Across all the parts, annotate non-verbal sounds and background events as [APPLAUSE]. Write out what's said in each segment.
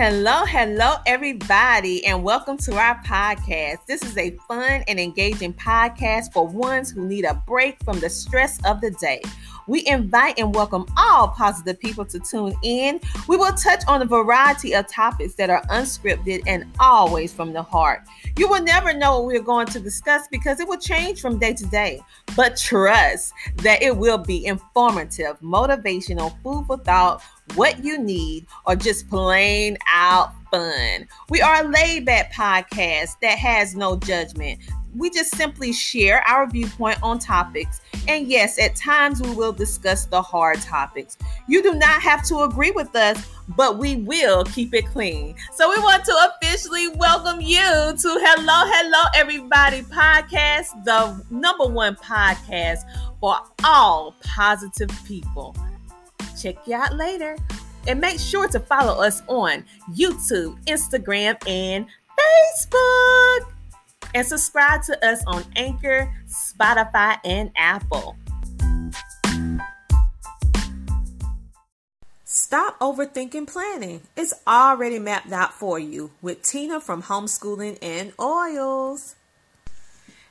Hello, hello, everybody, and welcome to our podcast. This is a fun and engaging podcast for ones who need a break from the stress of the day. We invite and welcome all positive people to tune in. We will touch on a variety of topics that are unscripted and always from the heart. You will never know what we're going to discuss because it will change from day to day. But trust that it will be informative, motivational, food for thought, what you need, or just plain out fun. We are a laid back podcast that has no judgment we just simply share our viewpoint on topics. And yes, at times we will discuss the hard topics. You do not have to agree with us, but we will keep it clean. So we want to officially welcome you to Hello, Hello, Everybody podcast, the number one podcast for all positive people. Check you out later. And make sure to follow us on YouTube, Instagram, and Facebook and subscribe to us on Anchor, Spotify, and Apple. Stop overthinking planning. It's already mapped out for you with Tina from Homeschooling and Oils.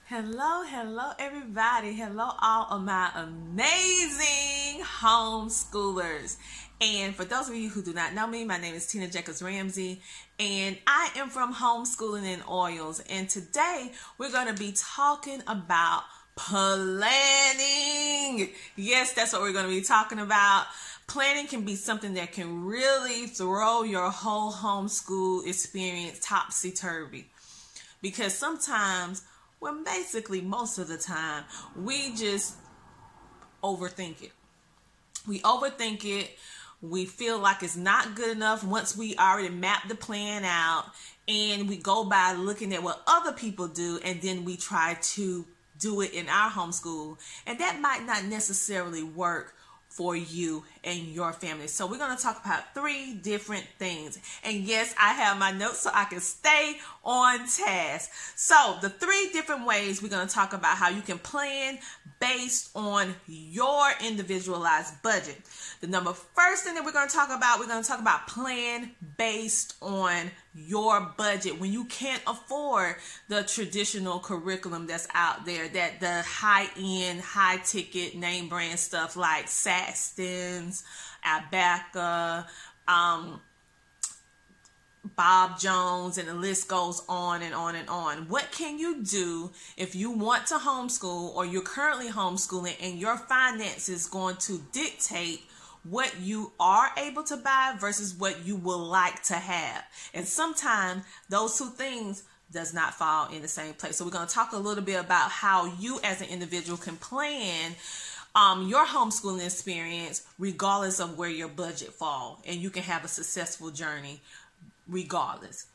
Hello, hello, everybody. Hello, all of my amazing homeschoolers. And for those of you who do not know me, my name is Tina Jacobs Ramsey, and I am from Homeschooling and Oils. And today we're going to be talking about planning. Yes, that's what we're going to be talking about. Planning can be something that can really throw your whole homeschool experience topsy turvy. Because sometimes, well, basically, most of the time, we just overthink it. We overthink it we feel like it's not good enough once we already map the plan out and we go by looking at what other people do and then we try to do it in our homeschool. And that might not necessarily work for you and your family. So we're going to talk about three different things. And yes, I have my notes so I can stay on task. So the three different ways we're going to talk about how you can plan based on your individualized budget. The number first thing that we're going to talk about, we're going to talk about plan based on your budget when you can't afford the traditional curriculum that's out there that the high end high ticket name brand stuff like Saxon's, Abeka, um, Bob Jones, and the list goes on and on and on. What can you do if you want to homeschool or you're currently homeschooling and your finances going to dictate what you are able to buy versus what you will like to have. And sometimes those two things does not fall in the same place. So we're going to talk a little bit about how you as an individual can plan um, your homeschooling experience regardless of where your budget fall and you can have a successful journey regardless.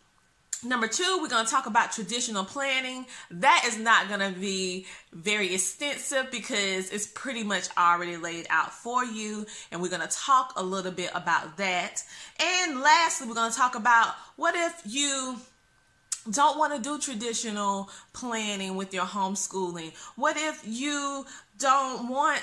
Number two, we're going to talk about traditional planning. That is not going to be very extensive because it's pretty much already laid out for you. And we're going to talk a little bit about that. And lastly, we're going to talk about what if you don't want to do traditional planning with your homeschooling? What if you don't want,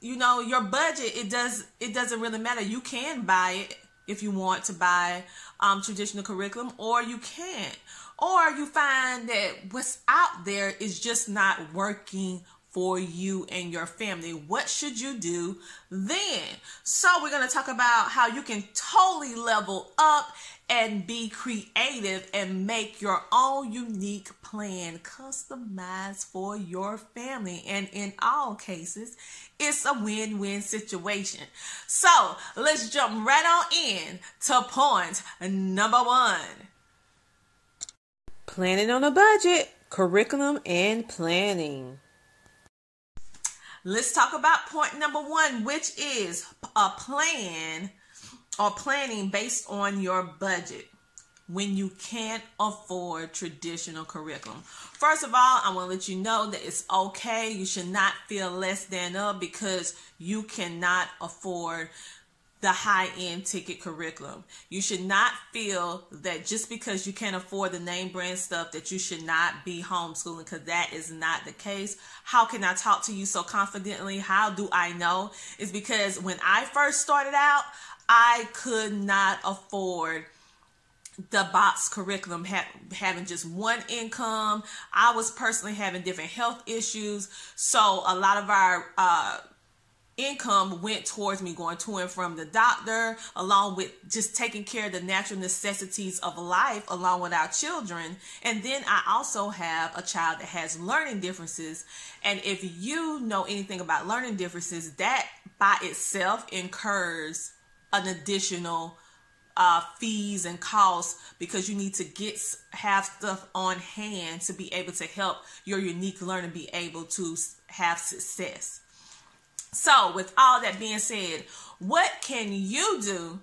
you know, your budget, it does it doesn't really matter. You can buy it if you want to buy um, traditional curriculum, or you can't. Or you find that what's out there is just not working for you and your family. What should you do then? So, we're going to talk about how you can totally level up and be creative and make your own unique plan customized for your family. And in all cases, it's a win win situation. So, let's jump right on in to point number one planning on a budget, curriculum, and planning. Let's talk about point number one, which is a plan or planning based on your budget when you can't afford traditional curriculum. First of all, I want to let you know that it's okay. You should not feel less than up because you cannot afford the high end ticket curriculum. You should not feel that just because you can't afford the name brand stuff that you should not be homeschooling because that is not the case. How can I talk to you so confidently? How do I know? Is because when I first started out, I could not afford the box curriculum ha- having just one income. I was personally having different health issues, so a lot of our uh, income went towards me going to and from the doctor, along with just taking care of the natural necessities of life, along with our children. And then I also have a child that has learning differences. And if you know anything about learning differences, that by itself incurs an additional uh, fees and costs because you need to get have stuff on hand to be able to help your unique learner be able to have success. So, with all that being said, what can you do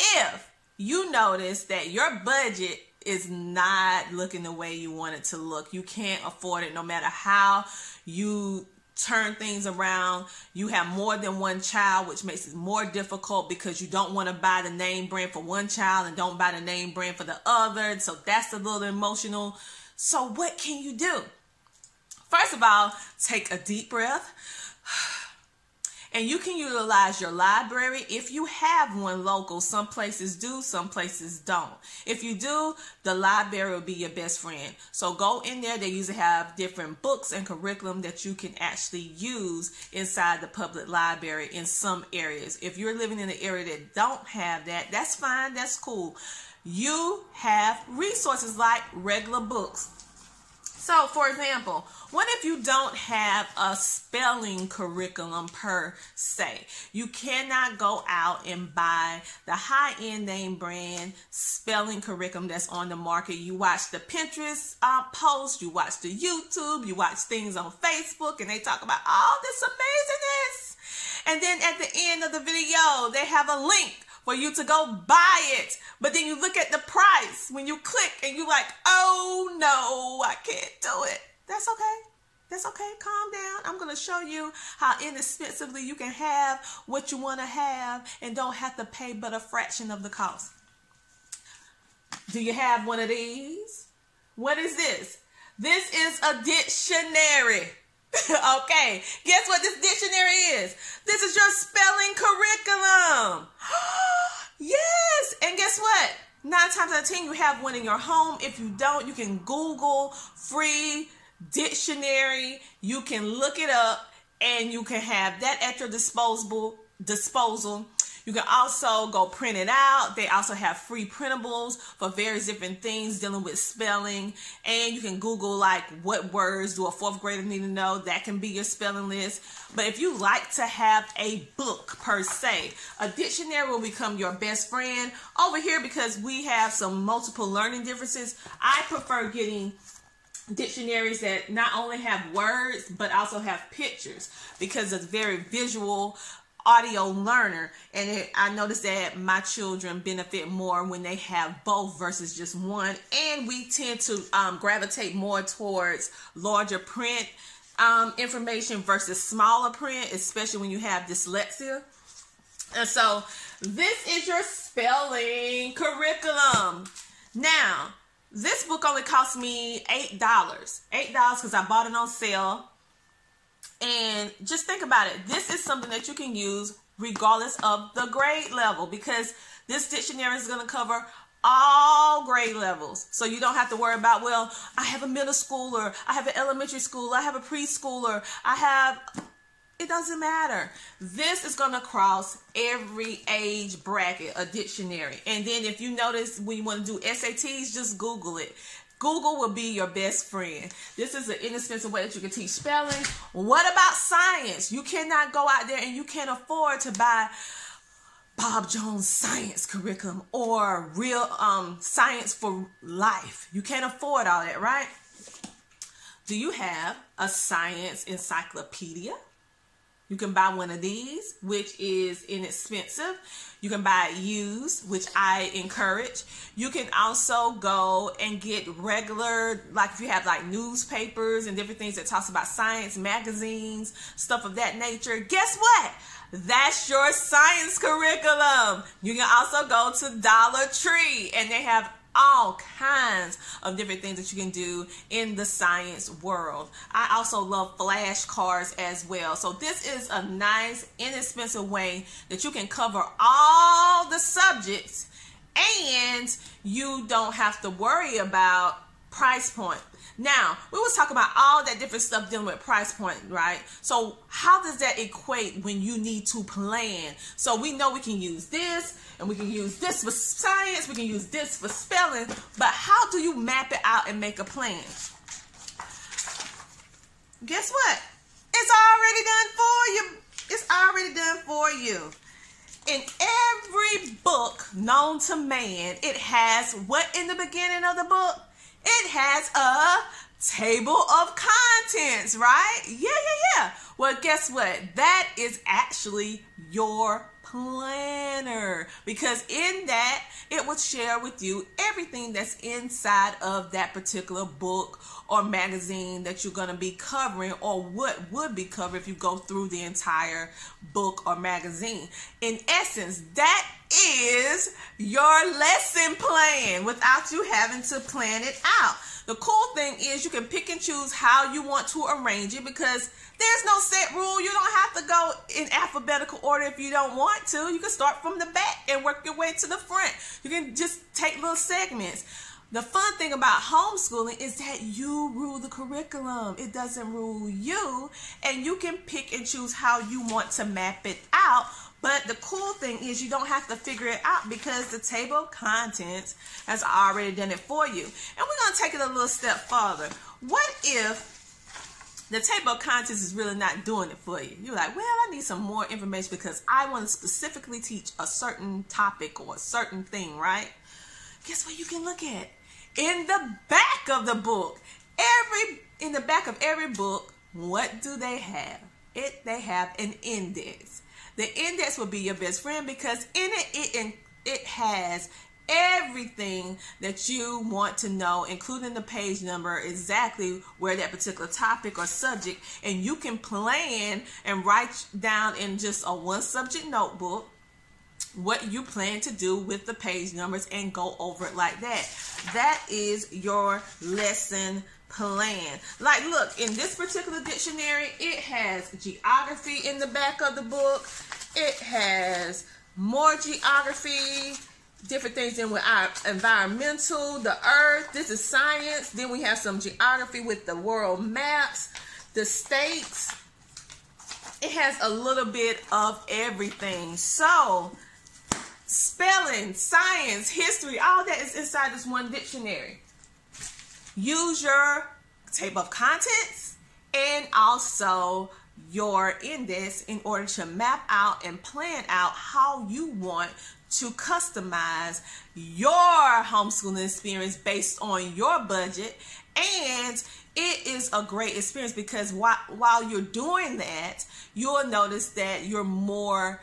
if you notice that your budget is not looking the way you want it to look? You can't afford it no matter how you turn things around. You have more than one child, which makes it more difficult because you don't want to buy the name brand for one child and don't buy the name brand for the other. So that's a little emotional. So, what can you do? First of all, take a deep breath [SIGHS] and you can utilize your library if you have one local. Some places do, some places don't. If you do, the library will be your best friend. So go in there. They usually have different books and curriculum that you can actually use inside the public library in some areas. If you're living in an area that don't have that, that's fine. That's cool. You have resources like regular books so, for example, what if you don't have a spelling curriculum per se? You cannot go out and buy the high end name brand spelling curriculum that's on the market. You watch the Pinterest uh, post, you watch the YouTube, you watch things on Facebook, and they talk about all this amazingness. And then at the end of the video, they have a link for you to go buy it. But then you look at the price when you click and you like, oh no, I can't do it. That's okay. That's okay. Calm down. I'm going to show you how inexpensively you can have what you want to have and don't have to pay but a fraction of the cost. Do you have one of these? What is this? This is a dictionary. [LAUGHS] okay, guess what this dictionary is? This is your spelling curriculum. [GASPS] yes, and guess what? Nine times out of ten, you have one in your home. If you don't, you can Google free dictionary. You can look it up, and you can have that at your disposable disposal you can also go print it out. They also have free printables for various different things dealing with spelling. And you can Google like what words do a fourth grader need to know. That can be your spelling list. But if you like to have a book per se, a dictionary will become your best friend. Over here, because we have some multiple learning differences, I prefer getting dictionaries that not only have words but also have pictures because it's very visual audio learner. And it, i noticed that my children benefit more when they have both versus just one. And we tend to um, gravitate more towards larger print um, information versus smaller print especially when you have dyslexia. And so this is your spelling curriculum. Now this book only cost me eight dollars. Eight dollars because i bought it on sale and just think about it. This is something that you can use regardless of the grade level because this dictionary is going to cover all grade levels. So you don't have to worry about, well, I have a middle schooler, I have an elementary school, I have a preschooler, I have it doesn't matter. This is going to cross every age bracket, a dictionary. And then if you notice when you want to do SATs, just Google it. Google will be your best friend. This is an inexpensive way that you can teach spelling. What about science? You cannot go out there and you can't afford to buy Bob Jones science curriculum or real um, science for life. You can't afford all that, right? Do you have a science encyclopedia? You can buy one of these, which is inexpensive. You can buy used, which I encourage. You can also go and get regular, like if you have like newspapers and different things that talks about science, magazines, stuff of that nature. Guess what? That's your science curriculum. You can also go to Dollar Tree and they have all kinds of different things that you can do in the science world. I also love flashcards as well. So this is a nice, inexpensive way that you can cover all the subjects and you don't have to worry about price point. Now, we was talking about all that different stuff dealing with price point, right? So, how does that equate when you need to plan? So, we know we can use this and we can use this for science, we can use this for spelling, but how do you map it out and make a plan? Guess what? It's already done for you. It's already done for you. In every book known to man, it has what in the beginning of the book? It has a table of contents, right? Yeah, yeah, yeah. Well, guess what? That is actually your planner because in that it will share with you everything that's inside of that particular book or magazine that you're going to be covering or what would be covered if you go through the entire book or magazine. In essence, that is your lesson plan without you having to plan it out. The cool thing is you can pick and choose how you want to arrange it because there's no set rule. You don't have to go in alphabetical order if you don't want to. You can start from the back and work your way to the front. You can just take little segments. The fun thing about homeschooling is that you rule the curriculum. It doesn't rule you, and you can pick and choose how you want to map it out. But the cool thing is you don't have to figure it out because the table of contents has already done it for you. And we're going to take it a little step further. What if the table of contents is really not doing it for you. You're like, well, I need some more information because I want to specifically teach a certain topic or a certain thing, right? Guess what you can look at? In the back of the book. Every in the back of every book, what do they have? It they have an index. The index will be your best friend because in it it it has everything that you want to know, including the page number, exactly where that particular topic or subject, and you can plan and write down in just a one subject notebook what you plan to do with the page numbers and go over it like that. That is your lesson plan. Like, look, in this particular dictionary, it has geography in the back of the book. It has more geography, different things in with our environmental, the earth. This is science. Then we have some geography with the world maps, the states. It has a little bit of everything. So, spelling, science, history, all that is inside this one dictionary. Use your table of contents and also your index in order to map out and plan out how you want to customize your homeschooling experience based on your budget and it is a great experience because while, while you're doing that you'll notice that you're more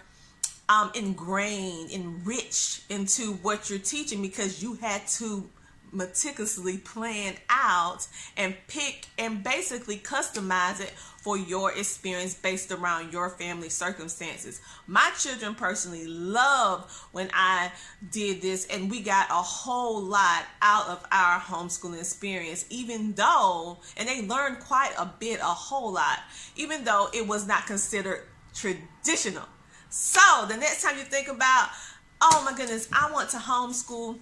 um, ingrained, enriched into what you're teaching because you had to meticulously plan out and pick and basically customize it for your experience based around your family circumstances. My children personally loved when I did this, and we got a whole lot out of our homeschooling experience, even though, and they learned quite a bit, a whole lot, even though it was not considered traditional so the next time you think about, oh my goodness, I want to homeschool,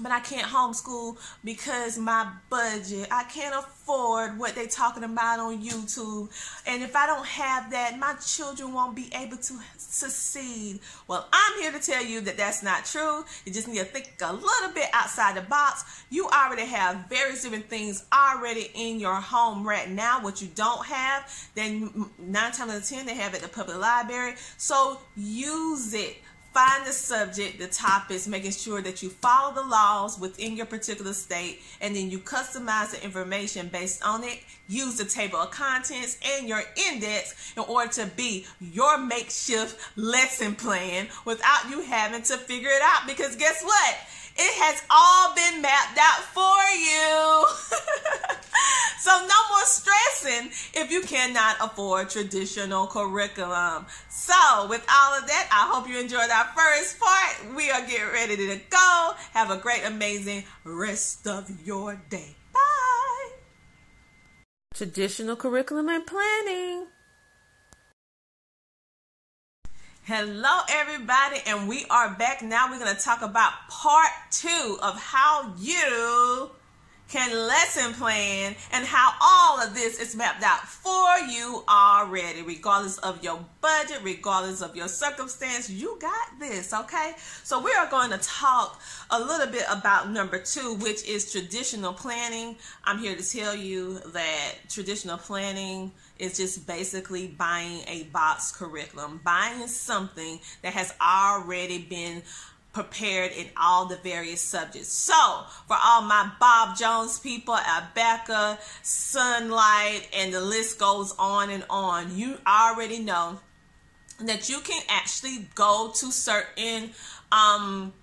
but I can't homeschool because my budget, I can't afford what they're talking about on YouTube. And if I don't have that, my children won't be able to succeed. Well, I'm here to tell you that that's not true. You just need to think a little bit outside the box. You already have various different things already in your home right now. What you don't have, then nine times out of ten, they have at the public library. So use it find the subject, the topics, making sure that you follow the laws within your particular state, and then you customize the information based on it. Use the table of contents and your index in order to be your makeshift lesson plan without you having to figure it out. Because guess what? It has all been mapped out for you. [LAUGHS] so no more stressing if you cannot afford traditional curriculum. So with all of that, I hope you enjoyed our first part. We are getting ready to go. Have a great, amazing rest of your day. Bye. Traditional curriculum and planning. Hello, everybody, and we are back now. We're going to talk about part two of how you can lesson plan and how all of this is mapped out for you already, regardless of your budget, regardless of your circumstance. You got this, okay? So, we are going to talk a little bit about number two, which is traditional planning. I'm here to tell you that traditional planning is just basically buying a box curriculum, buying something that has already been prepared in all the various subjects. So, for all my Bob Jones people, Abeka, Sonlight, and the list goes on and on, you already know that you can actually go to certain um,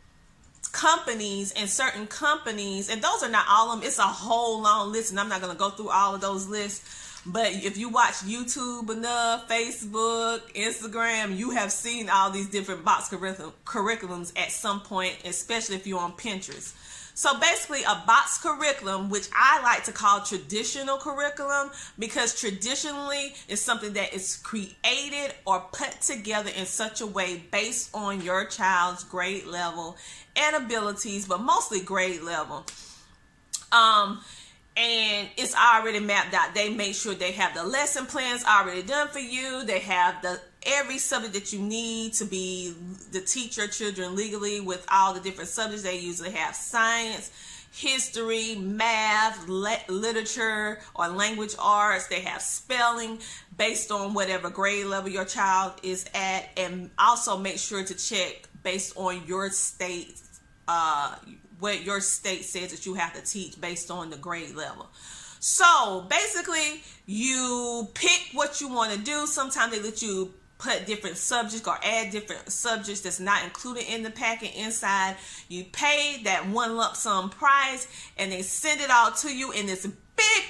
companies and certain companies, and those are not all of them, it's a whole long list, and I'm not going to go through all of those lists but if you watch YouTube enough, Facebook, Instagram, you have seen all these different box curriculum, curriculums at some point, especially if you're on Pinterest. So basically, a box curriculum, which I like to call traditional curriculum, because traditionally is something that is created or put together in such a way based on your child's grade level and abilities, but mostly grade level. Um, and it's already mapped out. They make sure they have the lesson plans already done for you. They have the every subject that you need to be to teach your children legally with all the different subjects. They usually have science, history, math, le- literature, or language arts. They have spelling based on whatever grade level your child is at, and also make sure to check based on your state uh, what your state says that you have to teach based on the grade level. So basically, you pick what you want to do. Sometimes they let you put different subjects or add different subjects that's not included in the packet inside. You pay that one lump sum price and they send it all to you in this big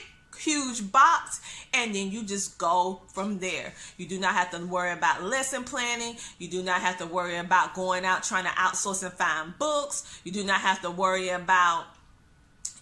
huge box and then you just go from there. You do not have to worry about lesson planning. You do not have to worry about going out trying to outsource and find books. You do not have to worry about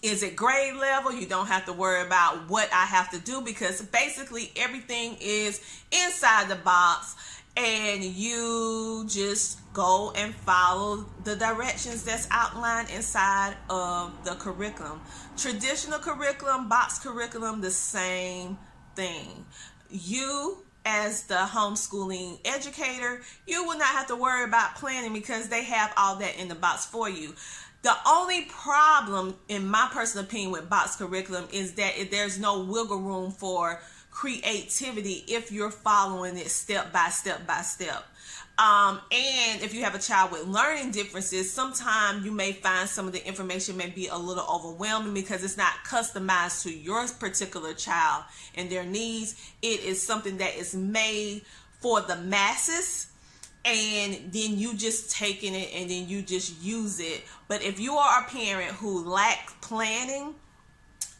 is it grade level? You don't have to worry about what I have to do because basically everything is inside the box and you just go and follow the directions that's outlined inside of the curriculum. Traditional curriculum, box curriculum, the same thing. You as the homeschooling educator, you will not have to worry about planning because they have all that in the box for you. The only problem, in my personal opinion, with box curriculum is that there's no wiggle room for creativity if you're following it step by step by step. Um, and if you have a child with learning differences, sometimes you may find some of the information may be a little overwhelming because it's not customized to your particular child and their needs. It is something that is made for the masses and then you just taking it and then you just use it. But if you are a parent who lacks planning,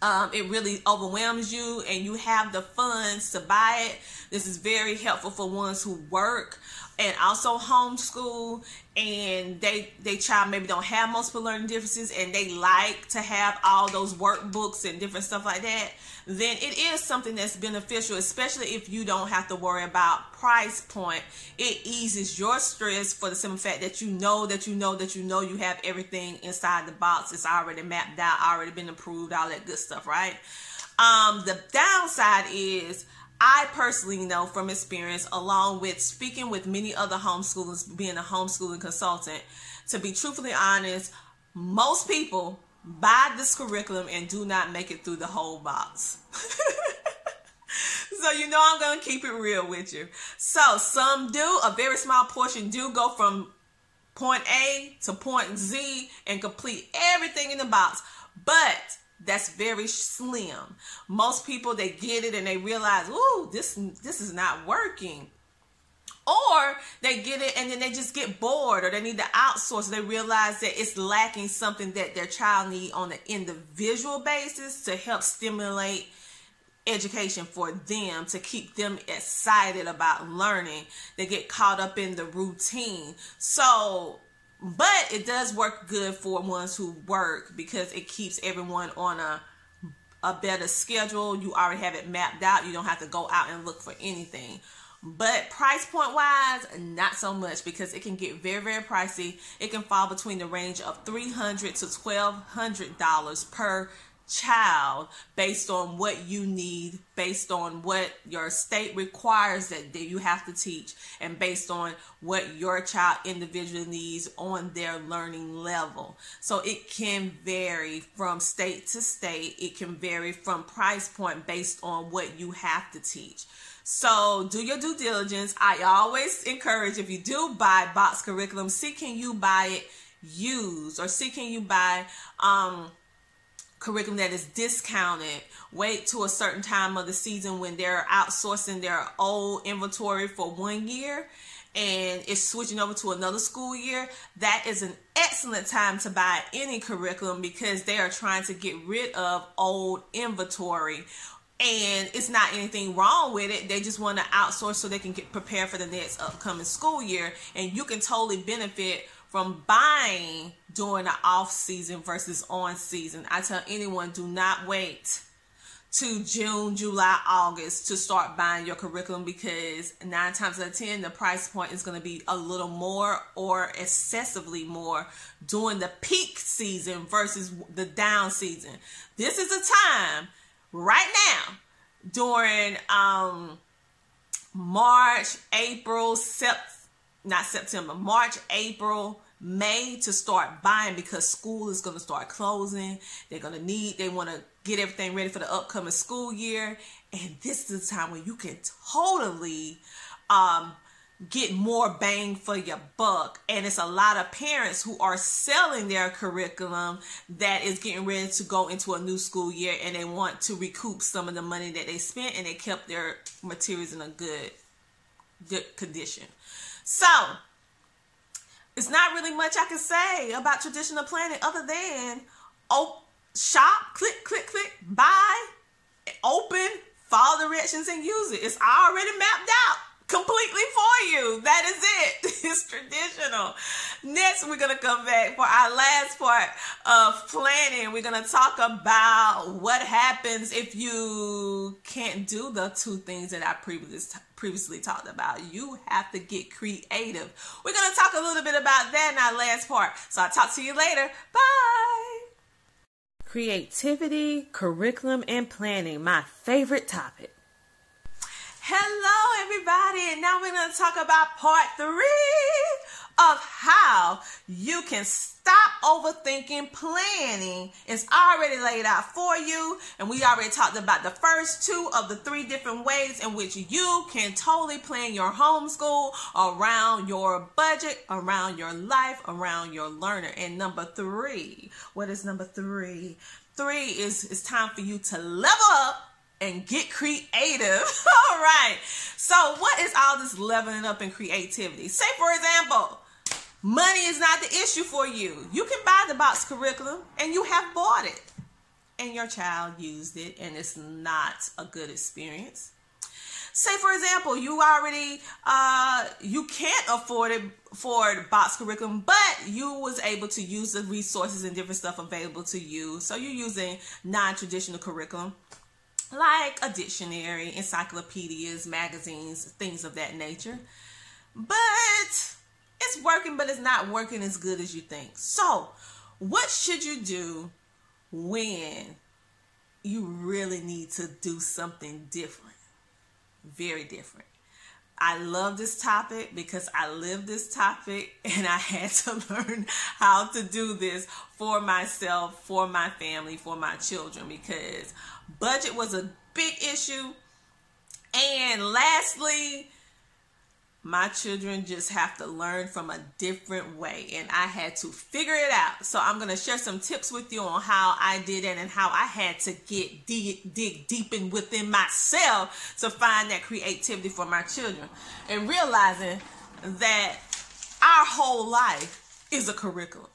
um, it really overwhelms you and you have the funds to buy it. This is very helpful for ones who work and also homeschool and they they child maybe don't have multiple learning differences and they like to have all those workbooks and different stuff like that then it is something that's beneficial especially if you don't have to worry about price point. It eases your stress for the simple fact that you know that you know that you know you have everything inside the box. It's already mapped out already been approved all that good stuff right? Um the downside is I personally know from experience, along with speaking with many other homeschoolers, being a homeschooling consultant, to be truthfully honest, most people buy this curriculum and do not make it through the whole box. [LAUGHS] so you know I'm going to keep it real with you. So some do, a very small portion do go from point A to point Z and complete everything in the box. But that's very slim. Most people they get it and they realize, "Ooh, this this is not working." Or they get it and then they just get bored or they need to outsource. They realize that it's lacking something that their child need on an individual basis to help stimulate education for them to keep them excited about learning. They get caught up in the routine. So but it does work good for ones who work because it keeps everyone on a a better schedule. You already have it mapped out. You don't have to go out and look for anything. But price point wise, not so much because it can get very, very pricey. It can fall between the range of 300 to $1,200 per child based on what you need, based on what your state requires that, that you have to teach, and based on what your child individually needs on their learning level. So it can vary from state to state, it can vary from price point based on what you have to teach. So do your due diligence. I always encourage if you do buy box curriculum, see can you buy it used or see can you buy um curriculum that is discounted. Wait to a certain time of the season when they're outsourcing their old inventory for one year and it's switching over to another school year, that is an excellent time to buy any curriculum because they are trying to get rid of old inventory. And it's not anything wrong with it. They just want to outsource so they can get prepared for the next upcoming school year. And you can totally benefit from buying during the off season versus on season. I tell anyone do not wait to June, July, August to start buying your curriculum because nine times out of ten the price point is going to be a little more or excessively more during the peak season versus the down season. This is a time right now during um March, April, September not September, March, April, May to start buying because school is going to start closing. They're going to need, they want to get everything ready for the upcoming school year. And this is the time when you can totally um, get more bang for your buck. And it's a lot of parents who are selling their curriculum that is getting ready to go into a new school year and they want to recoup some of the money that they spent and they kept their materials in a good good condition. So, it's not really much I can say about traditional planning other than oh, shop, click, click, click, buy, open, follow directions, and use it. It's already mapped out completely for you. That is it. [LAUGHS] It's traditional. Next, we're going to come back for our last part of planning. We're going to talk about what happens if you can't do the two things that I previously previously talked about. You have to get creative. We're going to talk a little bit about that in our last part. So I'll talk to you later. Bye. Creativity, curriculum, and planning, my favorite topic. Hello, everybody, and now we're going to talk about part three of how you can stop overthinking planning. It's already laid out for you, and we already talked about the first two of the three different ways in which you can totally plan your homeschool around your budget, around your life, around your learner. And number three, what is number three? Three is it's time for you to level up and get creative. [LAUGHS] all right. So, what is all this leveling up and creativity? Say, for example, money is not the issue for you. You can buy the box curriculum and you have bought it, and your child used it, and it's not a good experience. Say, for example, you already uh, you can't afford it for box curriculum, but you was able to use the resources and different stuff available to you. So you're using non-traditional curriculum like a dictionary, encyclopedias, magazines, things of that nature. But it's working, but it's not working as good as you think. So, what should you do when you really need to do something different? Very different. I love this topic because I live this topic [LAUGHS] and I had to [LAUGHS] learn how to do this for myself, for my family, for my children because budget was a big issue. And lastly, my children just have to learn from a different way and I had to figure it out. So I'm going to share some tips with you on how I did it and how I had to get dig, dig deep in within myself to find that creativity for my children and realizing that our whole life is a curriculum.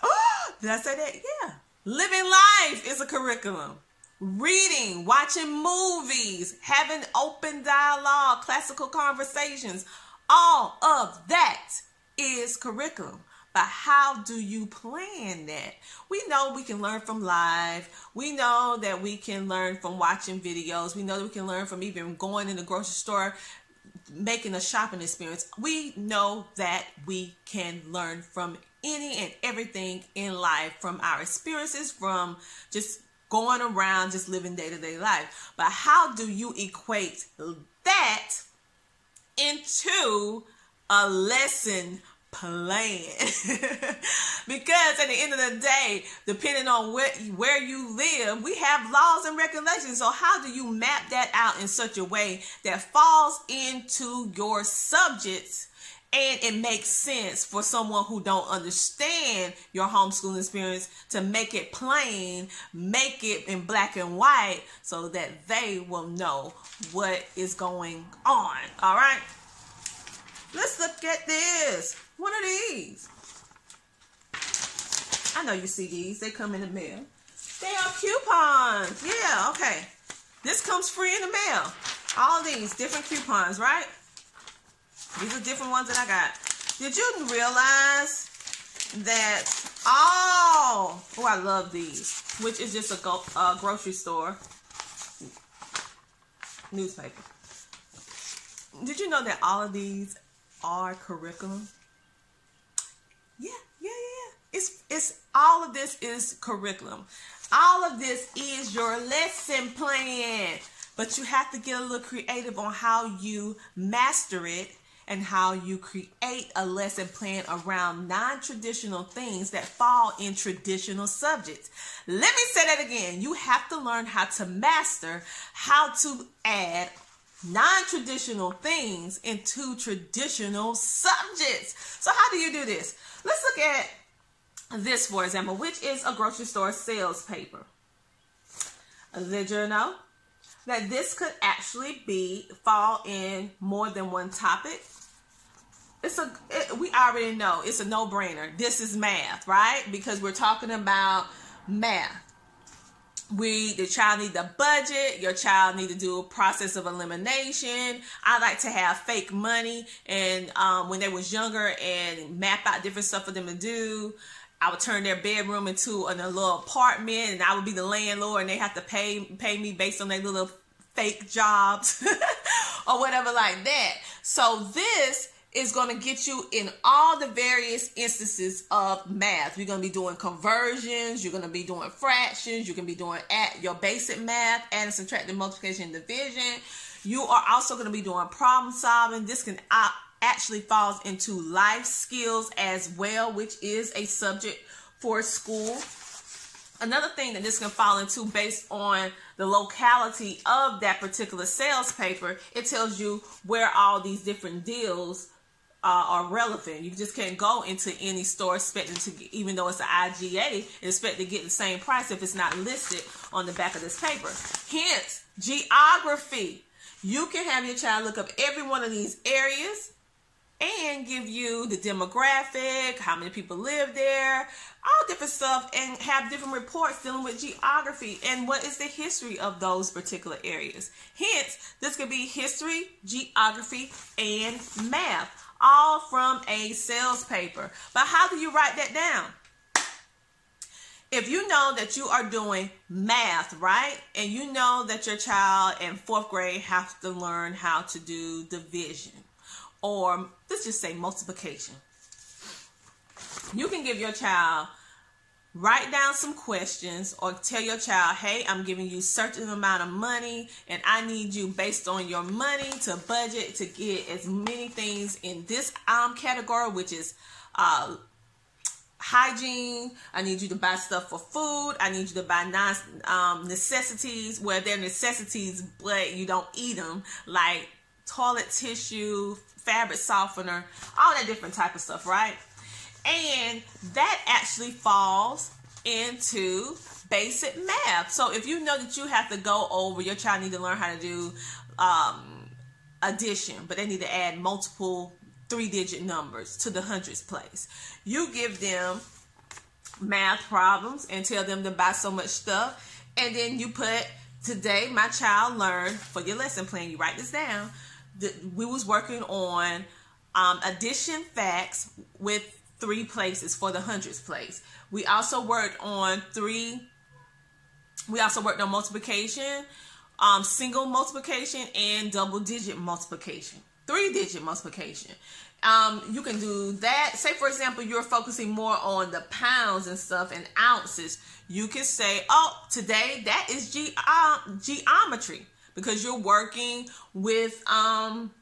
[GASPS] Did I say that? Yeah. Living life is a curriculum reading, watching movies, having open dialogue, classical conversations, all of that is curriculum. But how do you plan that? We know we can learn from live. We know that we can learn from watching videos. We know that we can learn from even going in the grocery store, making a shopping experience. We know that we can learn from any and everything in life from our experiences, from just going around, just living day to day life. But how do you equate that into a lesson plan [LAUGHS] because at the end of the day depending on where where you live we have laws and regulations so how do you map that out in such a way that falls into your subjects and it makes sense for someone who don't understand your homeschooling experience to make it plain make it in black and white so that they will know what is going on all right let's look at this one of these. I know you see these. They come in the mail. They are coupons. Yeah, okay. This comes free in the mail. All these different coupons, right? These are different ones that I got. Did you realize that all, oh, I love these, which is just a go, grocery store newspaper. Did you know that all of these are curriculum? Yeah, yeah, yeah, yeah. It's it's all of this is curriculum. All of this is your lesson plan. But you have to get a little creative on how you master it and how you create a lesson plan around non-traditional things that fall in traditional subjects. Let me say that again. You have to learn how to master how to add non-traditional things into traditional subjects. So how do you do this? Let's look at this, for example, which is a grocery store sales paper. You know that this could actually be fall in more than one topic? It's a it, we already know it's a no-brainer. This is math, right? Because we're talking about math we the child need the budget your child need to do a process of elimination i like to have fake money and um, when they was younger and map out different stuff for them to do i would turn their bedroom into a little apartment and i would be the landlord and they have to pay pay me based on their little fake jobs [LAUGHS] or whatever like that so this is going to get you in all the various instances of math. You're going to be doing conversions, you're going to be doing fractions, you can be doing at your basic math, adding, subtracting, multiplication, and division. You are also going to be doing problem solving. This can actually falls into life skills as well, which is a subject for school. Another thing that this can fall into based on the locality of that particular sales paper, it tells you where all these different deals uh, are relevant. You just can't go into any store expecting to, even though it's an IGA, expect to get the same price if it's not listed on the back of this paper. Hence, geography. You can have your child look up every one of these areas and give you the demographic, how many people live there, all different stuff, and have different reports dealing with geography and what is the history of those particular areas. Hence, this could be history, geography, and math all from a sales paper. But how do you write that down? If you know that you are doing math, right? And you know that your child in fourth grade has to learn how to do division or let's just say multiplication. You can give your child write down some questions or tell your child hey i'm giving you certain amount of money and i need you based on your money to budget to get as many things in this um category which is uh hygiene. I need you to buy stuff for food. I need you to buy non um, necessities. Where they're necessities but you don't eat them like toilet tissue fabric softener all that different type of stuff right and that actually falls into basic math. So if you know that you have to go over, your child need to learn how to do um, addition, but they need to add multiple three digit numbers to the hundreds place. You give them math problems and tell them to buy so much stuff. And then you put today my child learned for your lesson plan. You write this down. We was working on um, addition facts with three places for the hundreds place. We also worked on three, we also worked on multiplication, um, single multiplication, and double digit multiplication. three digit multiplication. Um, you can do that. Say, for example, you're focusing more on the pounds and stuff and ounces. You can say, oh, today that is ge- uh, geometry because you're working with um,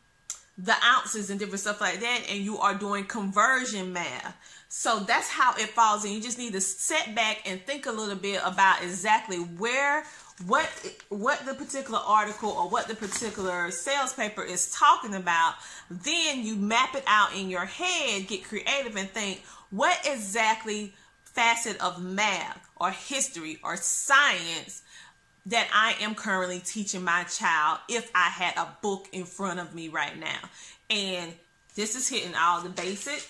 the ounces and different stuff like that, and you are doing conversion math. So that's how it falls in. You just need to set back and think a little bit about exactly where what what the particular article or what the particular sales paper is talking about then you map it out in your head get creative and think what exactly facet of math or history or science that I am currently teaching my child if I had a book in front of me right now and this is hitting all the basic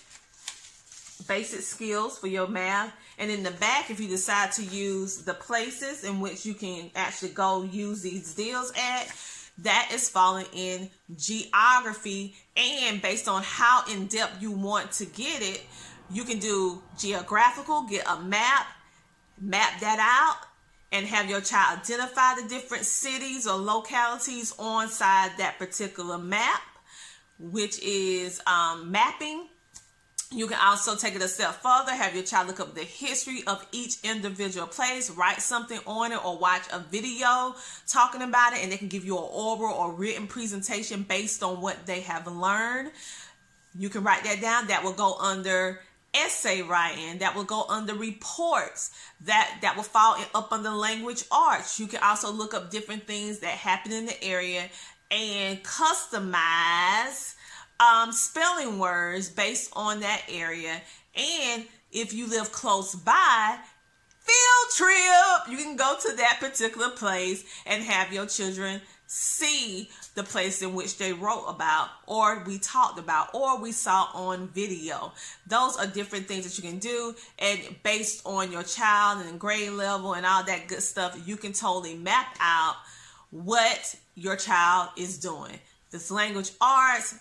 basic skills for your math. And in the back, if you decide to use the places in which you can actually go use these deals at, that is falling in geography. And based on how in depth you want to get it, you can do geographical, get a map, map that out, and have your child identify the different cities or localities on side that particular map, which is um, mapping you can also take it a step further, have your child look up the history of each individual place, write something on it, or watch a video talking about it, and they can give you an oral or written presentation based on what they have learned. You can write that down. That will go under essay writing that will go under reports that that will fall up under language arts you can also look up different things that happen in the area and customize um, spelling words based on that area. And if you live close by, field trip, you can go to that particular place and have your children see the place in which they wrote about or we talked about or we saw on video. Those are different things that you can do and based on your child and grade level and all that good stuff, you can totally map out what your child is doing. This language arts,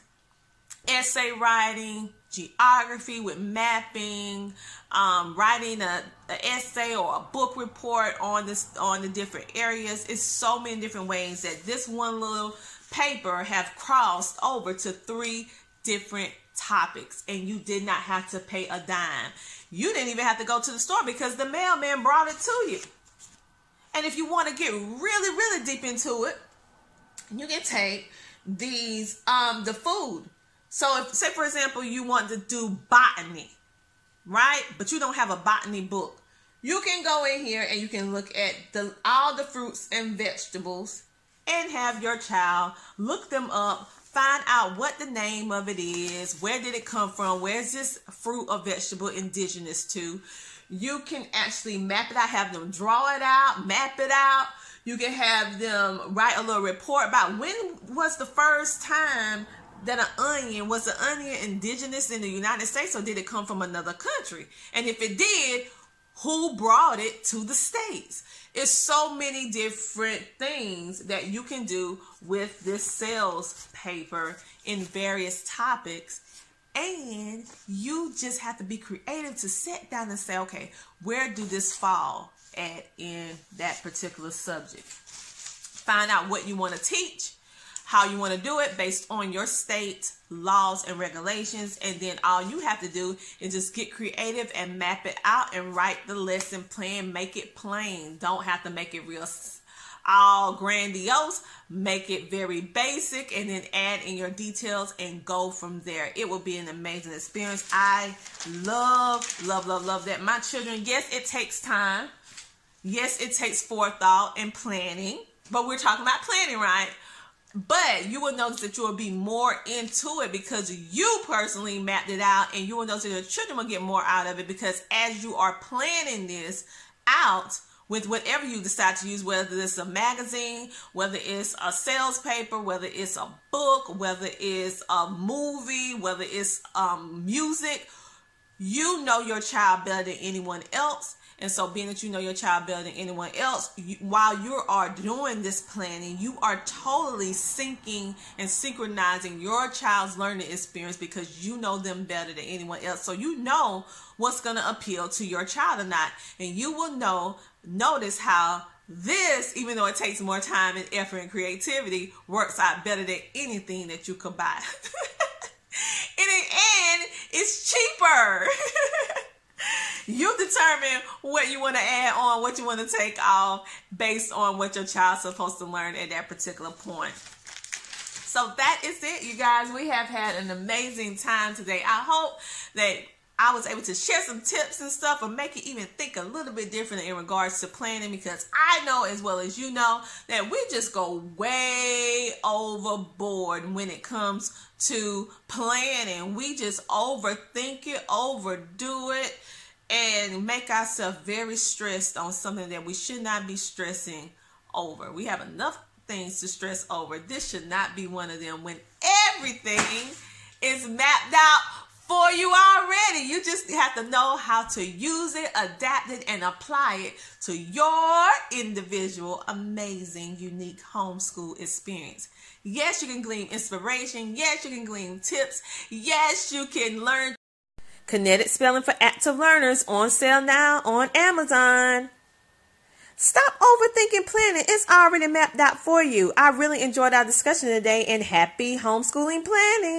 essay writing, geography with mapping, um, writing a, a, essay or a book report on this on the different areas. It's so many different ways that this one little paper have crossed over to three different topics and you did not have to pay a dime. You didn't even have to go to the store because the mailman brought it to you. And if you want to get really, really deep into it, you can take these um the food so if say for example you want to do botany, right? But you don't have a botany book. You can go in here and you can look at the all the fruits and vegetables and have your child look them up, find out what the name of it is, where did it come from, where's this fruit or vegetable indigenous to. You can actually map it out, have them draw it out, map it out. You can have them write a little report about when was the first time that an onion was an onion indigenous in the United States or did it come from another country? And if it did, who brought it to the states? It's so many different things that you can do with this sales paper in various topics. And you just have to be creative to sit down and say, okay, where do this fall at in that particular subject? Find out what you want to teach how you want to do it based on your state laws and regulations. And then all you have to do is just get creative and map it out and write the lesson plan. Make it plain. Don't have to make it real all grandiose. Make it very basic and then add in your details and go from there. It will be an amazing experience. I love, love, love, love that. My children, yes, it takes time. Yes, it takes forethought and planning. But we're talking about planning, right? But you will notice that you will be more into it because you personally mapped it out and you will notice that your children will get more out of it because as you are planning this out with whatever you decide to use whether it's a magazine whether it's a sales paper whether it's a book whether it's a movie whether it's um, music you know your child better than anyone else and so, being that you know your child better than anyone else, you, while you are doing this planning, you are totally syncing and synchronizing your child's learning experience because you know them better than anyone else. So, you know what's going to appeal to your child or not. And you will know, notice how This, even though it takes more time and effort and creativity, works out better than anything that you could buy. [LAUGHS] in the end, it's cheaper. [LAUGHS] [LAUGHS] you determine what you want to add on, what you want to take off based on what your child's supposed to learn at that particular point. So that is it, you guys. We have had an amazing time today. I hope that I was able to share some tips and stuff and make you even think a little bit different in regards to planning because I know as well as you know that we just go way overboard when it comes to planning. We just overthink it, overdo it, and make ourselves very stressed on something that we should not be stressing over. We have enough things to stress over. This should not be one of them when everything is mapped out for you already. You just have to know how to use it, adapt it, and apply it to your individual, amazing, unique homeschool experience. Yes, you can glean inspiration. Yes, you can glean tips. Yes, you can learn. Kinetic spelling for active learners on sale now on Amazon. Stop overthinking planning. It's already mapped out for you. I really enjoyed our discussion today and happy homeschooling planning.